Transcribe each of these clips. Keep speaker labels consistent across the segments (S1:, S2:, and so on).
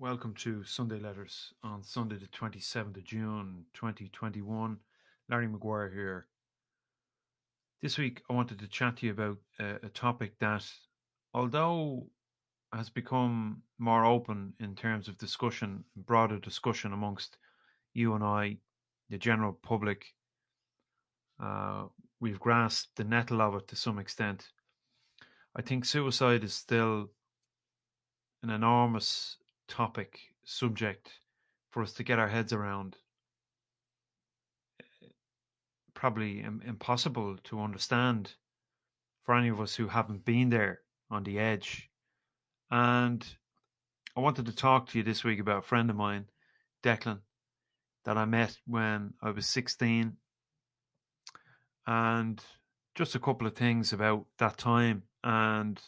S1: Welcome to Sunday Letters on Sunday, the 27th of June 2021. Larry Maguire here. This week, I wanted to chat to you about a, a topic that, although has become more open in terms of discussion, broader discussion amongst you and I, the general public, uh, we've grasped the nettle of it to some extent. I think suicide is still an enormous topic, subject for us to get our heads around. Eh, probably Im- impossible to understand for any of us who haven't been there on the edge. And I wanted to talk to you this week about a friend of mine, Declan, that I met when I was 16. And just a couple of things about that time. And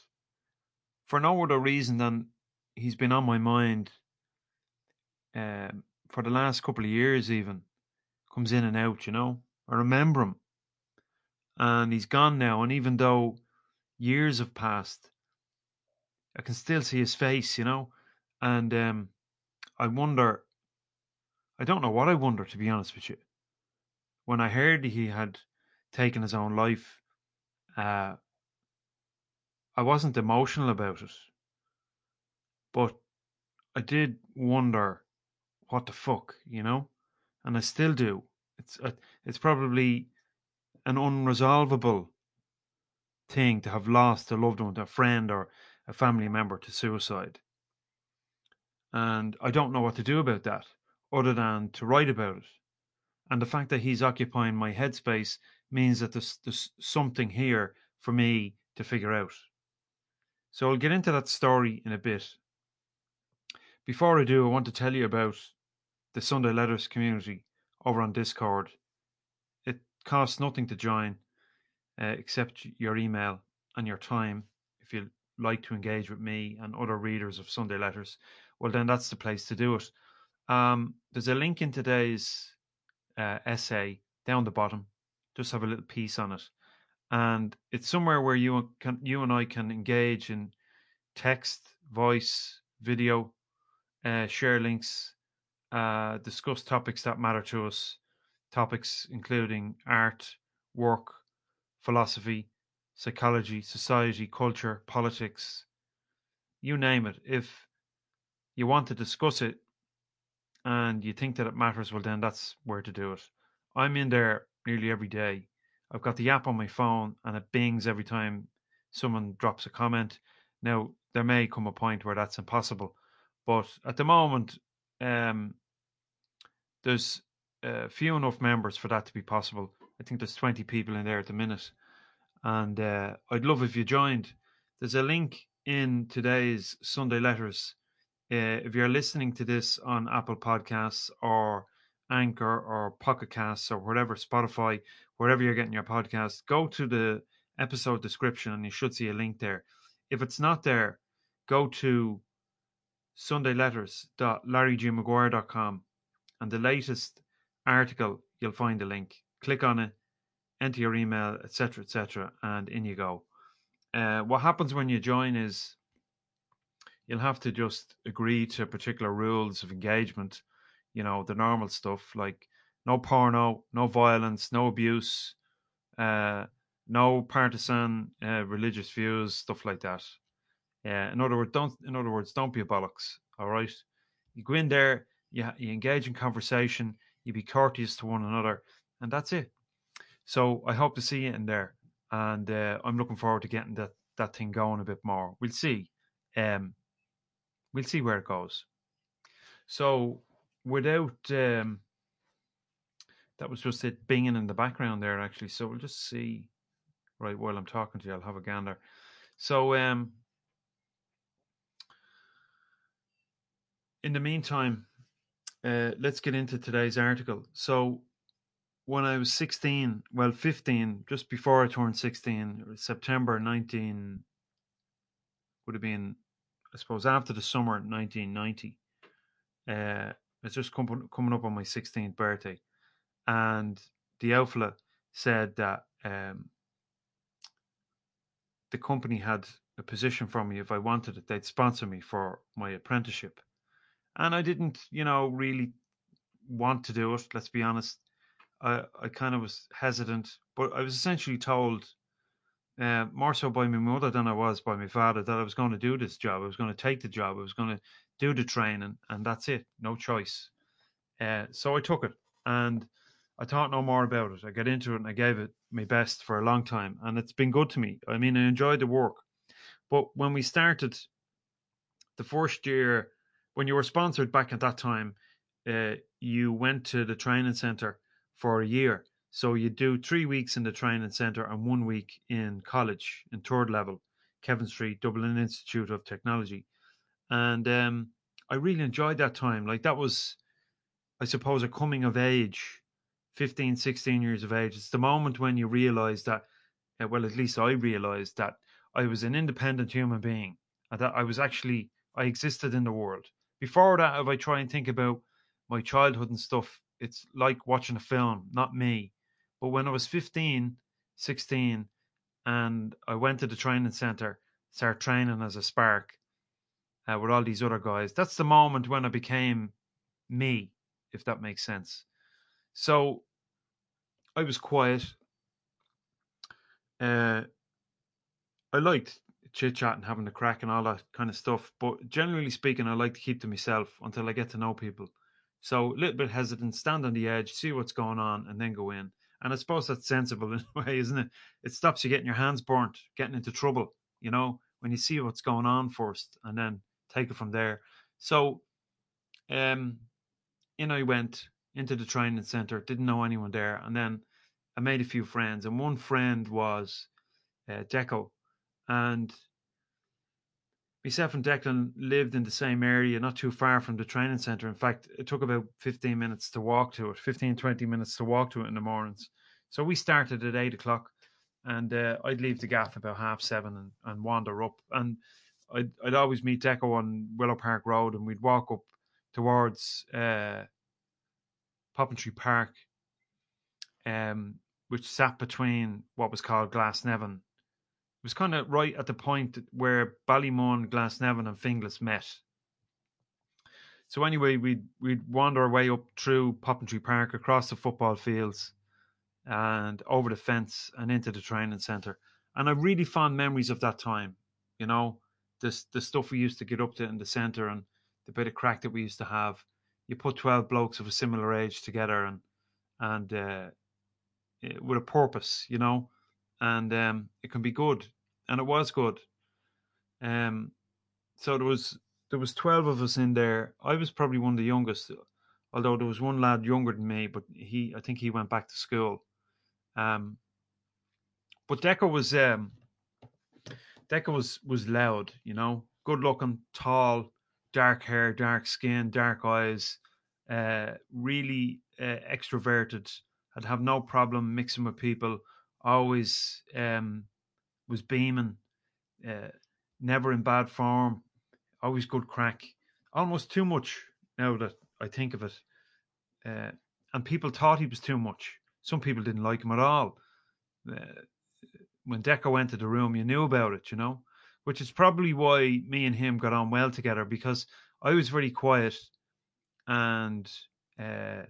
S1: for no other reason than he's been on my mind um, for the last couple of years, even comes in and out. You know, I remember him, and he's gone now. And even though years have passed, I can still see his face. You know, and um, I wonder. I don't know what I wonder, to be honest with you. When I heard he had taken his own life, uh, I wasn't emotional about it. But I did wonder what the fuck, you know, and I still do. It's uh, it's probably an unresolvable thing to have lost a loved one, a friend, or a family member to suicide. And I don't know what to do about that other than to write about it. And the fact that he's occupying my headspace means that there's, there's something here for me to figure out. So I'll get into that story in a bit before I do, I want to tell you about the Sunday Letters community over on Discord. It costs nothing to join uh, except your email and your time. If you like to engage with me and other readers of Sunday Letters, well, then that's the place to do it. Um, there's a link in today's uh, essay down the bottom. Just have a little piece on it, and it's somewhere where you can you and I can engage in text, voice, video, uh, share links, uh, discuss topics that matter to us, topics including art, work, philosophy, psychology, society, culture, politics, you name it. If you want to discuss it and you think that it matters, well, then that's where to do it. I'm in there nearly every day. I've got the app on my phone and it bings every time someone drops a comment. Now, there may come a point where that's impossible, but at the moment, um, there's uh, few enough members for that to be possible. I think there's 20 people in there at the minute. And uh, I'd love if you joined. There's a link in today's Sunday Letters. Uh, if you're listening to this on Apple Podcasts or Anchor or Pocket Casts or whatever, Spotify, wherever you're getting your podcast, go to the episode description and you should see a link there. If it's not there, go to sundayletters.larrygmaguire.com and the latest article you'll find a link. Click on it enter your email etc etc and in you go. Uh, what happens when you join is you'll have to just agree to particular rules of engagement you know the normal stuff like no porno no violence no abuse uh, no partisan uh, religious views stuff like that yeah, in other words, don't in other words, don't be a bollocks. All right, you go in there, you you engage in conversation, you be courteous to one another, and that's it. So I hope to see you in there, and uh, I'm looking forward to getting that that thing going a bit more. We'll see. Um, we'll see where it goes. So without um, that was just it binging in the background there actually. So we'll just see. Right while I'm talking to you, I'll have a gander. So um in the meantime, uh, let's get into today's article. So, when I was 16, well, 15, just before I turned 16, September 19, would have been, I suppose, after the summer 1990. Uh, it's just com- coming up on my 16th birthday. And the Outfla said that um, the company had a position for me if I wanted it, they'd sponsor me for my apprenticeship and I didn't, you know, really want to do it. Let's be honest. I I kind of was hesitant, but I was essentially told, uh, more so by my mother than I was by my father, that I was going to do this job. I was going to take the job. I was going to do the training, and that's it. No choice. Uh, so I took it, and I thought no more about it. I got into it, and I gave it my best for a long time, and it's been good to me. I mean, I enjoyed the work, but when we started the first year, when you were sponsored back at that time, uh, you went to the training center for a year. So you do three weeks in the training center and one week in college in third level, Kevin Street, Dublin Institute of Technology. And um, I really enjoyed that time. Like that was, I suppose, a coming of age, 15, 16 years of age. It's the moment when you realize that, uh, well, at least I realized that I was an independent human being and that I was actually, I existed in the world. Before that, if I try and think about my childhood and stuff, it's like watching a film, not me. But when I was 15, 16, and I went to the training center, started training as a spark uh, with all these other guys, that's the moment when I became me, if that makes sense. So I was quiet. Uh, I liked chit chat and having the crack and all that kind of stuff, but generally speaking, I like to keep to myself until I get to know people. So a little bit hesitant, stand on the edge, see what's going on, and then go in. And I suppose that's sensible in a way, isn't it? It stops you getting your hands burnt, getting into trouble, you know, when you see what's going on first and then take it from there. So um in I went into the training center, didn't know anyone there, and then I made a few friends, and one friend was uh, Deco, and myself and Declan lived in the same area, not too far from the training center. In fact, it took about 15 minutes to walk to it, 15, 20 minutes to walk to it in the mornings. So we started at eight o'clock and uh, I'd leave the gaff about half seven and, and wander up. And I'd, I'd always meet Deco on Willow Park Road and we'd walk up towards uh, Popintree Park, um, which sat between what was called Glasnevin it was kind of right at the point where Ballymun, Glasnevin, and Finglas met. So anyway, we'd we'd wander our way up through Popintree Park, across the football fields, and over the fence and into the training centre. And I really fond memories of that time. You know, this the stuff we used to get up to in the centre and the bit of crack that we used to have. You put twelve blokes of a similar age together and and uh, eh, with a purpose, you know and um, it can be good, and it was good. Um, so there was there was twelve of us in there. I was probably one of the youngest, although there was one lad younger than me, but he I think he went back to school. Um, but Deco was um, Deco was was loud, you know, good looking, tall, dark hair, dark skin, dark eyes, uh, really uh, extroverted. I'd have no problem mixing with people always um, was beaming, uh, never in bad form, always good crack. Almost too much now that I think of it. Uh, and people thought he was too much. Some people didn't like him at all. Uh, when Deco to the room, you knew about it, you know, which is probably why me and him got on well together because I was very quiet and uh,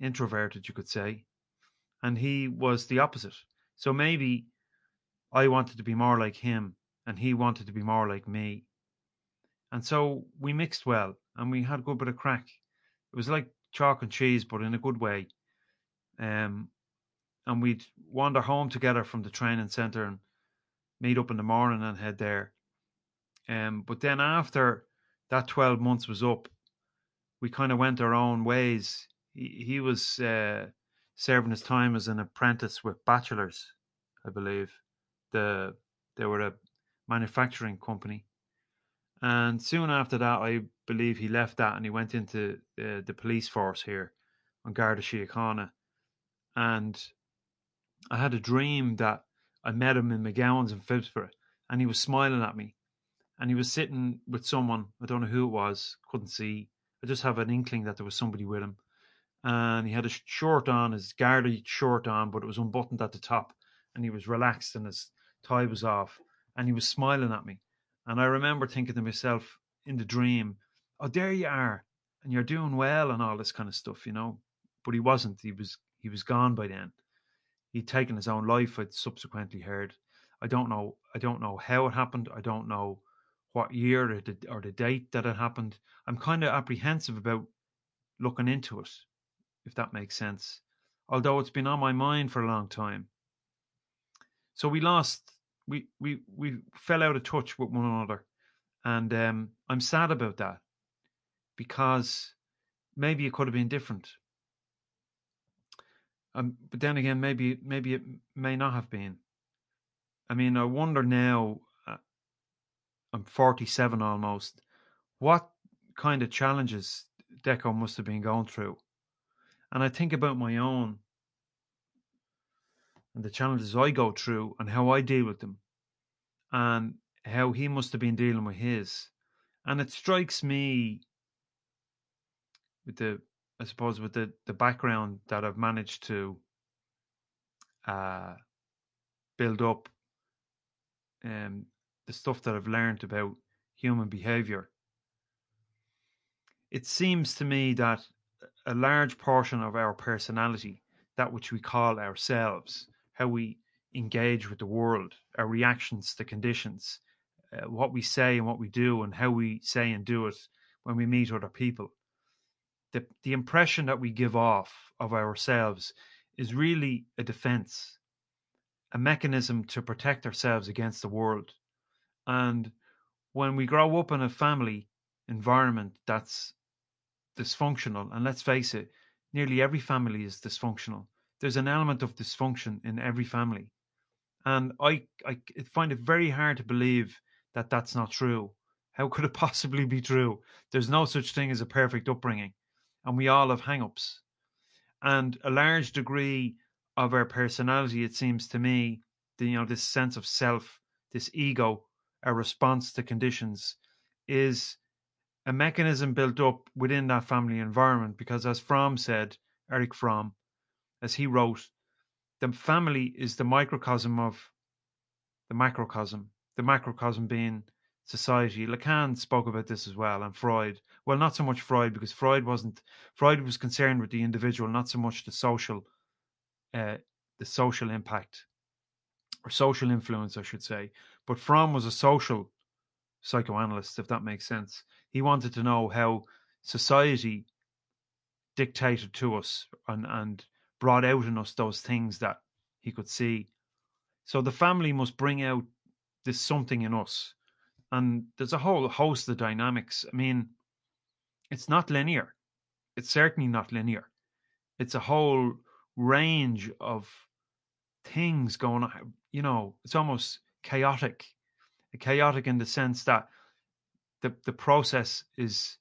S1: introverted, you could say and he was the opposite. So maybe I wanted to be more like him and he wanted to be more like me. And so we mixed well and we had a good bit of crack. It was like chalk and cheese, but in a good way. Um, and we'd wander home together from the training centre and meet up in the morning and head there. Um, but then after that 12 months was up, we kind of went our own ways. He, he was uh, serving his time as an apprentice with Batchelors, I believe. The they were a manufacturing company, and soon after that, I believe he left that and he went into uh, the police force here on Garda Síochána. And I had a dream that I met him in McGowan's in Phibsborough, and he was smiling at me, and he was sitting with someone I don't know who it was, couldn't see. I just have an inkling that there was somebody with him and he had a shirt on, his Garda shirt on, but it was unbuttoned at the top, and he was relaxed and his tie was off, and he was smiling at me. And I remember thinking to myself in the dream, oh, there you are, and you're doing well, and all this kind of stuff, you know. But he wasn't. He was he was gone by then. He'd taken his own life. I'd subsequently heard. I don't know. I don't know how it happened. I don't know what year or the, or the date that it happened. I'm kind of apprehensive about looking into it, if that makes sense. Although it's been on my mind for a long time. So we lost. We we we fell out of touch with one another, and um, I'm sad about that because maybe it could have been different. Um, but then again, maybe maybe it may not have been. I mean, I wonder now. Uh, I'm 47 almost. What kind of challenges Deco must have been going through, and I think about my own and the challenges I go through and how I deal with them, and how he must have been dealing with his. And it strikes me with the I suppose with the, the background that I've managed to uh, build up um, the stuff that I've learned about human behavior, it seems to me that a large portion of our personality, that which we call ourselves, how we engage with the world, our reactions to conditions, uh, what we say and what we do, and how we say and do it when we meet other people, the the impression that we give off of ourselves is really a defense, a mechanism to protect ourselves against the world. And when we grow up in a family environment that's dysfunctional, and let's face it, nearly every family is dysfunctional. There's an element of dysfunction in every family. And I, I find it very hard to believe that that's not true. How could it possibly be true? There's no such thing as a perfect upbringing and we all have hang-ups. And a large degree of our personality, it seems to me, the, you know, this sense of self, this ego, our response to conditions, is a mechanism built up within that family environment. Because as Fromm said, Erich Fromm, as he wrote, the family is the microcosm of the macrocosm, the macrocosm being society. Lacan spoke about this as well, and Freud. Well, not so much Freud because Freud wasn't. Freud was concerned with the individual, not so much the social, uh, the social impact or social influence, I should say. But Fromm was a social psychoanalyst, if that makes sense. He wanted to know how society dictated to us and and brought out in us those things that he could see. So the family must bring out this something in us and there's a whole host of dynamics. I mean, it's not linear. It's certainly not linear. It's a whole range of things going on. You know, it's almost chaotic. Chaotic in the sense that the the process is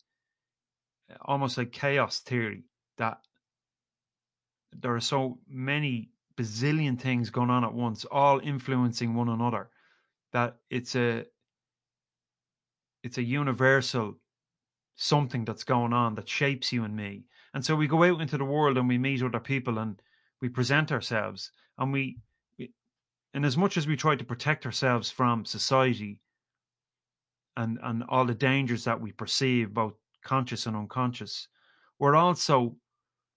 S1: almost like chaos theory that there are so many bazillion things going on at once, all influencing one another, that it's a it's a universal something that's going on that shapes you and me. And so we go out into the world and we meet other people and we present ourselves and we, we and as much as we try to protect ourselves from society and and all the dangers that we perceive both conscious and unconscious we're also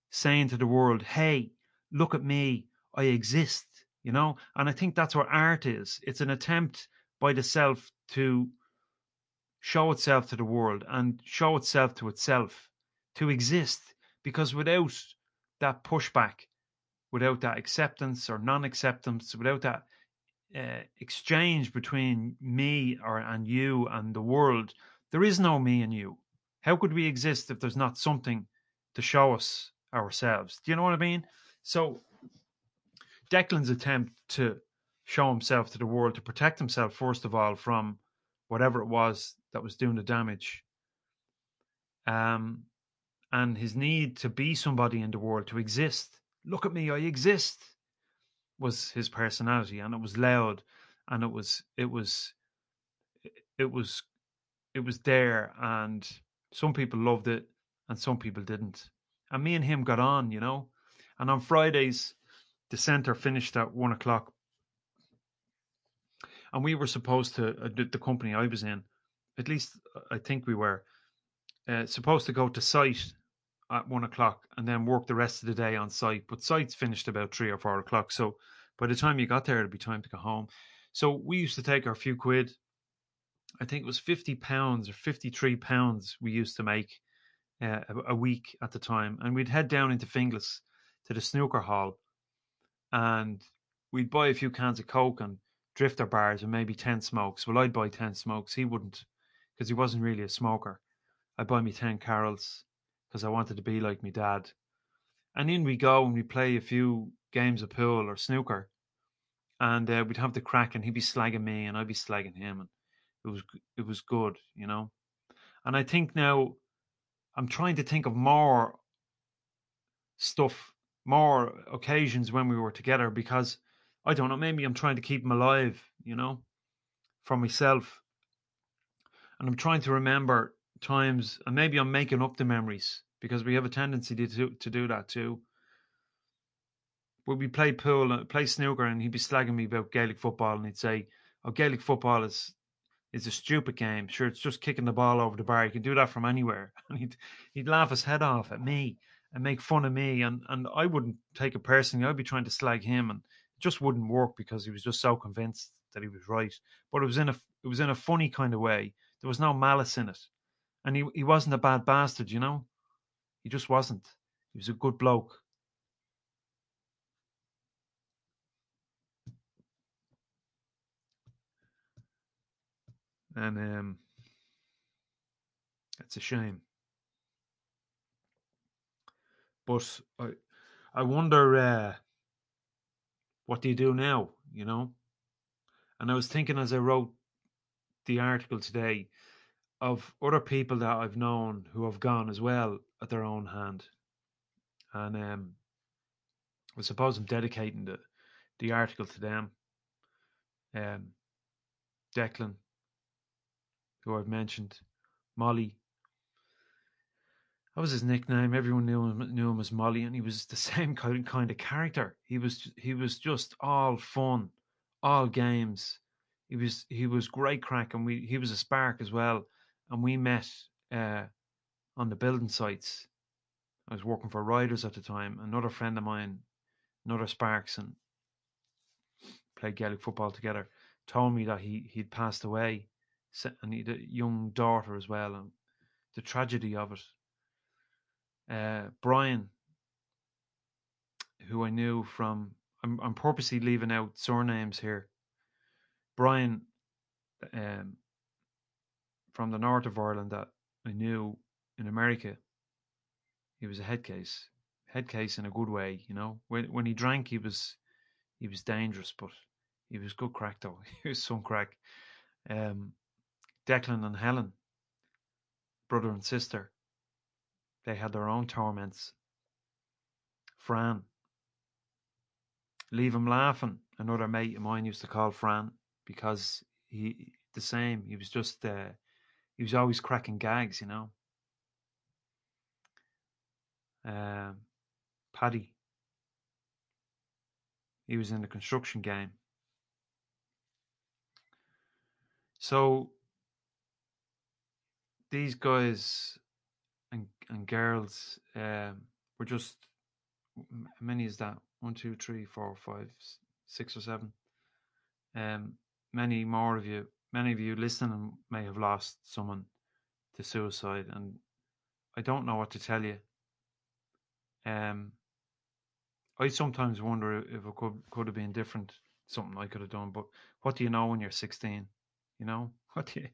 S1: saying to the world hey look at me. I exist you know? And i think that's what art is. It's an attempt by the self to show itself to the world and show itself to itself to exist because without that pushback without that acceptance or non-acceptance without that uh, exchange between me or and you and the world there is no me and you how could we exist if there's not something to show us ourselves do you know what i mean so declan's attempt to show himself to the world to protect himself first of all from whatever it was that was doing the damage. Um, and his need to be somebody in the world, to exist. Look at me, I exist, was his personality, and it was loud, and it was it was it was it was there, and some people loved it, and some people didn't. And me and him got on, you know. And on Fridays, the center finished at one o'clock and we were supposed to uh, the company I was in, at least uh, I think we were. uh, supposed to go to site at one o'clock and then work the rest of the day on site. But site's finished about three or four o'clock. So by the time you got there, it'd be time to go home. So we used to take our few quid. I think it was fifty pounds or fifty-three pounds we used to make uh, a, a week at the time, and we'd head down into Finglas to the snooker hall, and we'd buy a few cans of coke and drifter bars and maybe ten smokes. Well, I'd buy ten smokes. He wouldn't because he wasn't really a smoker. I'd buy me ten Carrolls because I wanted to be like my dad. And in we go and we play a few games of pool or snooker, and uh, we'd have the crack, and he'd be slagging me, and I'd be slagging him, and it was it was good, you know. And I think now I'm trying to think of more stuff, more occasions when we were together because I don't know, maybe I'm trying to keep them alive, you know, for myself. And I'm trying to remember times, and maybe I'm making up the memories because we have a tendency to to do that too. When we play pool, uh, play snooker, and he'd be slagging me about Gaelic football, and he'd say, "Oh, Gaelic football is is a stupid game. Sure, it's just kicking the ball over the bar. You can do that from anywhere." And he'd he'd laugh his head off at me and make fun of me, and and I wouldn't take it personally. I'd be trying to slag him, and it just wouldn't work because he was just so convinced that he was right. But it was in a it was in a funny kind of way. There was no malice in it, and he he wasn't a bad bastard, you know. He just wasn't. He was a good bloke. And um, it's a shame. But I, I wonder, uh, what do you do now? You know. And I was thinking as I wrote the article today of other people that I've known who have gone as well at their own hand. And um, I suppose I'm dedicating the, the article to them. Um, Declan, who I've mentioned, Molly. That was his nickname. Everyone knew him knew him as Molly, and he was the same kind kind of character. He was he was just all fun, all games. He was he was great crack, and we he was a spark as well. And we met uh, on the building sites. I was working for Riders at the time. Another friend of mine, another Sparks, and played Gaelic football together, told me that he he'd passed away, and he had a young daughter as well, and the tragedy of it. Uh, Brian, who I knew from, I'm I'm purposely leaving out surnames here. Brian, um, from the north of Ireland that I knew in America. He was a head case, head case in a good way, you know. When when he drank, he was he was dangerous, but he was good crack though. he was some crack. Um, Declan and Helen, brother and sister, they had their own torments. Fran, leave him laughing. Another mate of mine used to call Fran because he the same. He was just uh, he was always cracking gags, you know. Um, Paddy, he was in the construction game. So these guys and and girls um, were just many is that? One, two, three, four, five, six or seven. Um, many more of you many of you listening may have lost someone to suicide, and I don't know what to tell you. Um, I sometimes wonder if it could could have been different, something I could have done. But what do you know when you're 16? You know what do you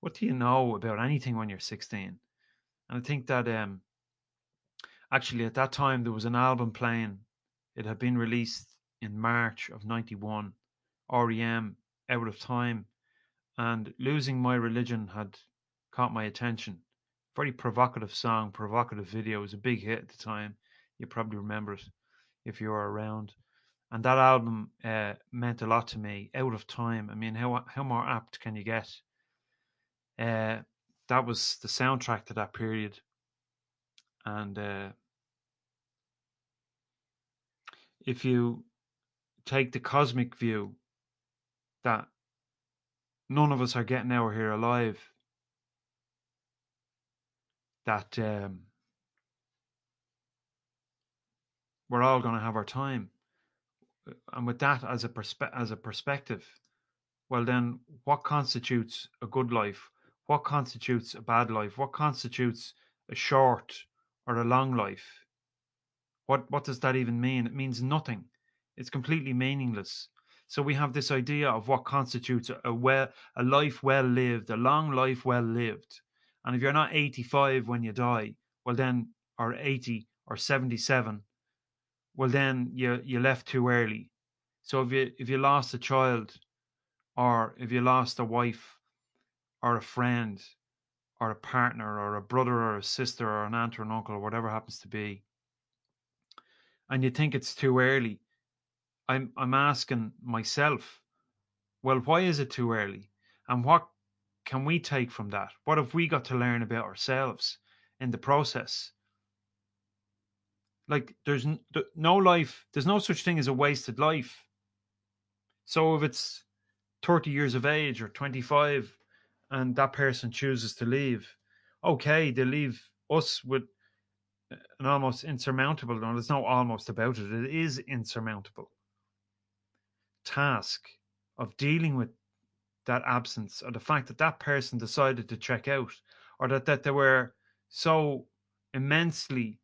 S1: what do you know about anything when you're 16? And I think that um, actually at that time there was an album playing. It had been released in March of '91. REM, Out of Time, and Losing My Religion had caught my attention. Very provocative song, provocative video. It was a big hit at the time. You probably remember it if you were around. And that album uh, meant a lot to me. Out of time. I mean, how how more apt can you get? Uh, that was the soundtrack to that period, and uh, if you take the cosmic view that none of us are getting out of here alive. that um, we're all going to have our time. And with that as a perspe- as a perspective, well then what constitutes a good life? What constitutes a bad life? What constitutes a short or a long life? What what does that even mean? It means nothing. It's completely meaningless. So we have this idea of what constitutes a well a life well lived, a long life well lived. And if you're not 85 when you die, well then or 80 or 77, well then you you left too early. So if you if you lost a child or if you lost a wife or a friend or a partner or a brother or a sister or an aunt or an uncle or whatever happens to be and you think it's too early i'm i'm asking myself well why is it too early? And what can we take from that? What have we got to learn about ourselves in the process? Like there's no life there's no such thing as a wasted life. So if it's 30 years of age or 25 and that person chooses to leave, okay, they leave us with an almost insurmountable, no, there's no almost about it, it is insurmountable task of dealing with that absence or the fact that that person decided to check out or that, that they were so immensely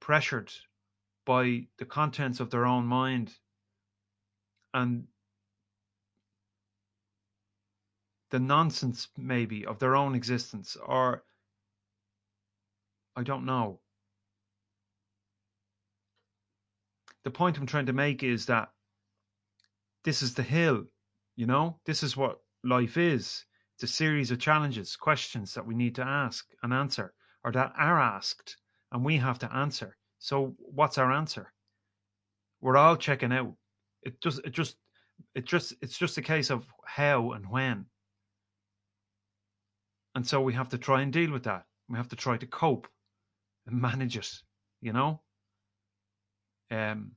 S1: pressured by the contents of their own mind and the nonsense maybe of their own existence or I don't know. The point I'm trying to make is that this is the hill, you know? This is what life is. It's a series of challenges, questions that we need to ask and answer, or that are asked, and we have to answer. So what's our answer? We're all checking out. It just it just it just it's just a case of how and when. And so we have to try and deal with that. We have to try to cope and manage it, you know? Um,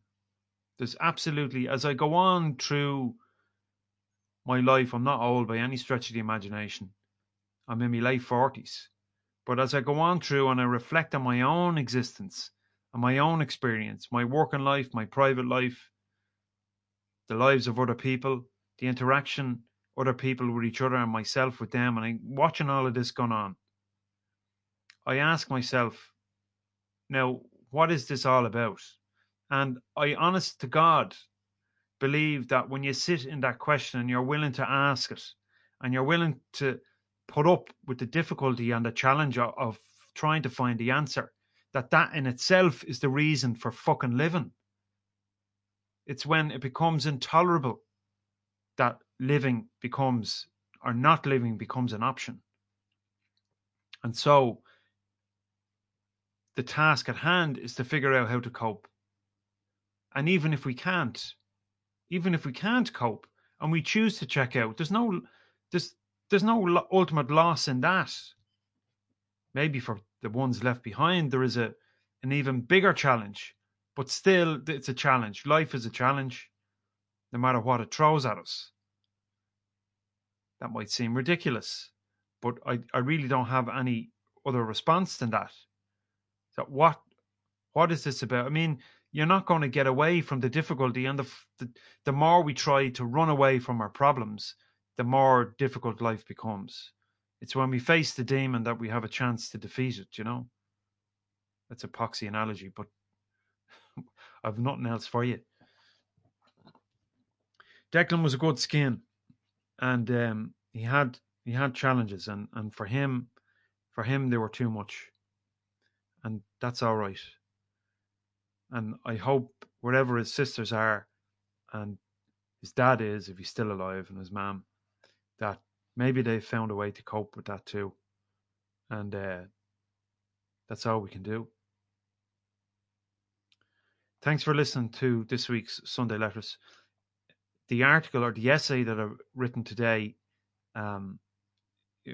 S1: there's absolutely, as I go on through my life, I'm not old by any stretch of the imagination. I'm in my late 40s. But as I go on through and I reflect on my own existence and my own experience, my working life, my private life, the lives of other people, the interaction other people with each other and myself with them, and I'm watching all of this going on. I ask myself, now, what is this all about? And I, honest to God, believe that when you sit in that question and you're willing to ask it, and you're willing to put up with the difficulty and the challenge of, of trying to find the answer, that that in itself is the reason for fucking living. It's when it becomes intolerable that living becomes or not living becomes an option. And so the task at hand is to figure out how to cope. And even if we can't, even if we can't cope and we choose to check out, there's no there's there's no ultimate loss in that. Maybe for the ones left behind, there is a an even bigger challenge, but still it's a challenge. Life is a challenge, no matter what it throws at us. That might seem ridiculous, but I, I really don't have any other response than that. So what what is this about? I mean, you're not going to get away from the difficulty, and the, the the more we try to run away from our problems, the more difficult life becomes. It's when we face the demon that we have a chance to defeat it. You know, that's a poxy analogy, but I've nothing else for you. Declan was a good skin and um, he had he had challenges, and and for him, for him they were too much, and that's all right. And I hope wherever his sisters are, and his dad is, if he's still alive, and his mom, that maybe they've found a way to cope with that too, and uh, that's all we can do. Thanks for listening to this week's Sunday Letters the article or the essay that I've written today um,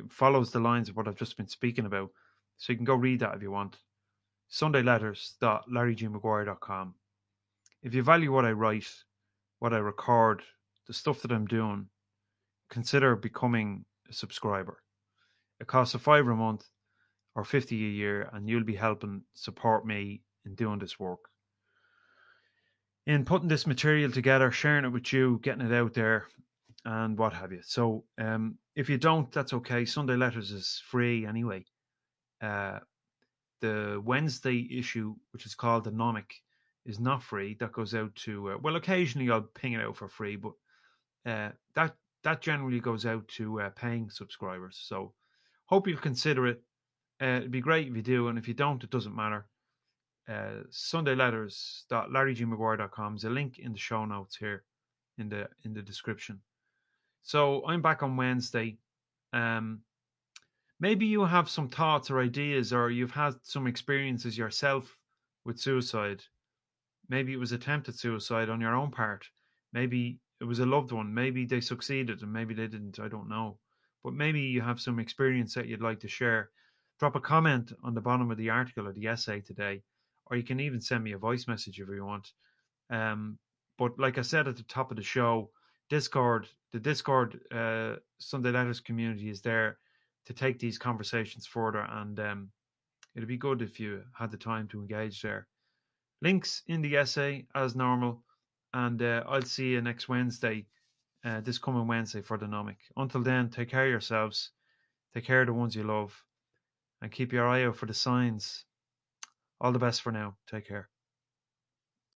S1: follows the lines of what I've just been speaking about. So you can go read that if you want. SundayLetters.larrygmaguire.com. If you value what I write, what I record, the stuff that I'm doing, consider becoming a subscriber. It costs a fiver a month, or 50 a year, and you'll be helping support me in doing this work. In putting this material together, sharing it with you, getting it out there, and what have you. So, um, if you don't, that's okay. Sunday Letters is free anyway. Uh, the Wednesday issue, which is called the Nomic, is not free. That goes out to uh, well, occasionally I'll ping it out for free, but uh, that that generally goes out to uh, paying subscribers. So hope you'll consider it. Uh, it'd be great if you do, and if you don't, it doesn't matter. Uh, SundayLetters.larrygmaguire.com is a link in the show notes here in the in the description. So I'm back on Wednesday. Um, maybe you have some thoughts or ideas, or you've had some experiences yourself with suicide. Maybe it was attempted suicide on your own part. Maybe it was a loved one. Maybe they succeeded and maybe they didn't. I don't know. But maybe you have some experience that you'd like to share. Drop a comment on the bottom of the article or the essay today, or you can even send me a voice message if you want. Um, but like I said at the top of the show, Discord, the Discord uh, Sunday Letters community is there to take these conversations further, and um, it'd be good if you had the time to engage there. Links in the essay as normal, and uh, I'll see you next Wednesday, uh, this coming Wednesday for the Nomic. Until then, take care of yourselves, take care of the ones you love, and keep your eye out for the signs. All the best for now. Take care.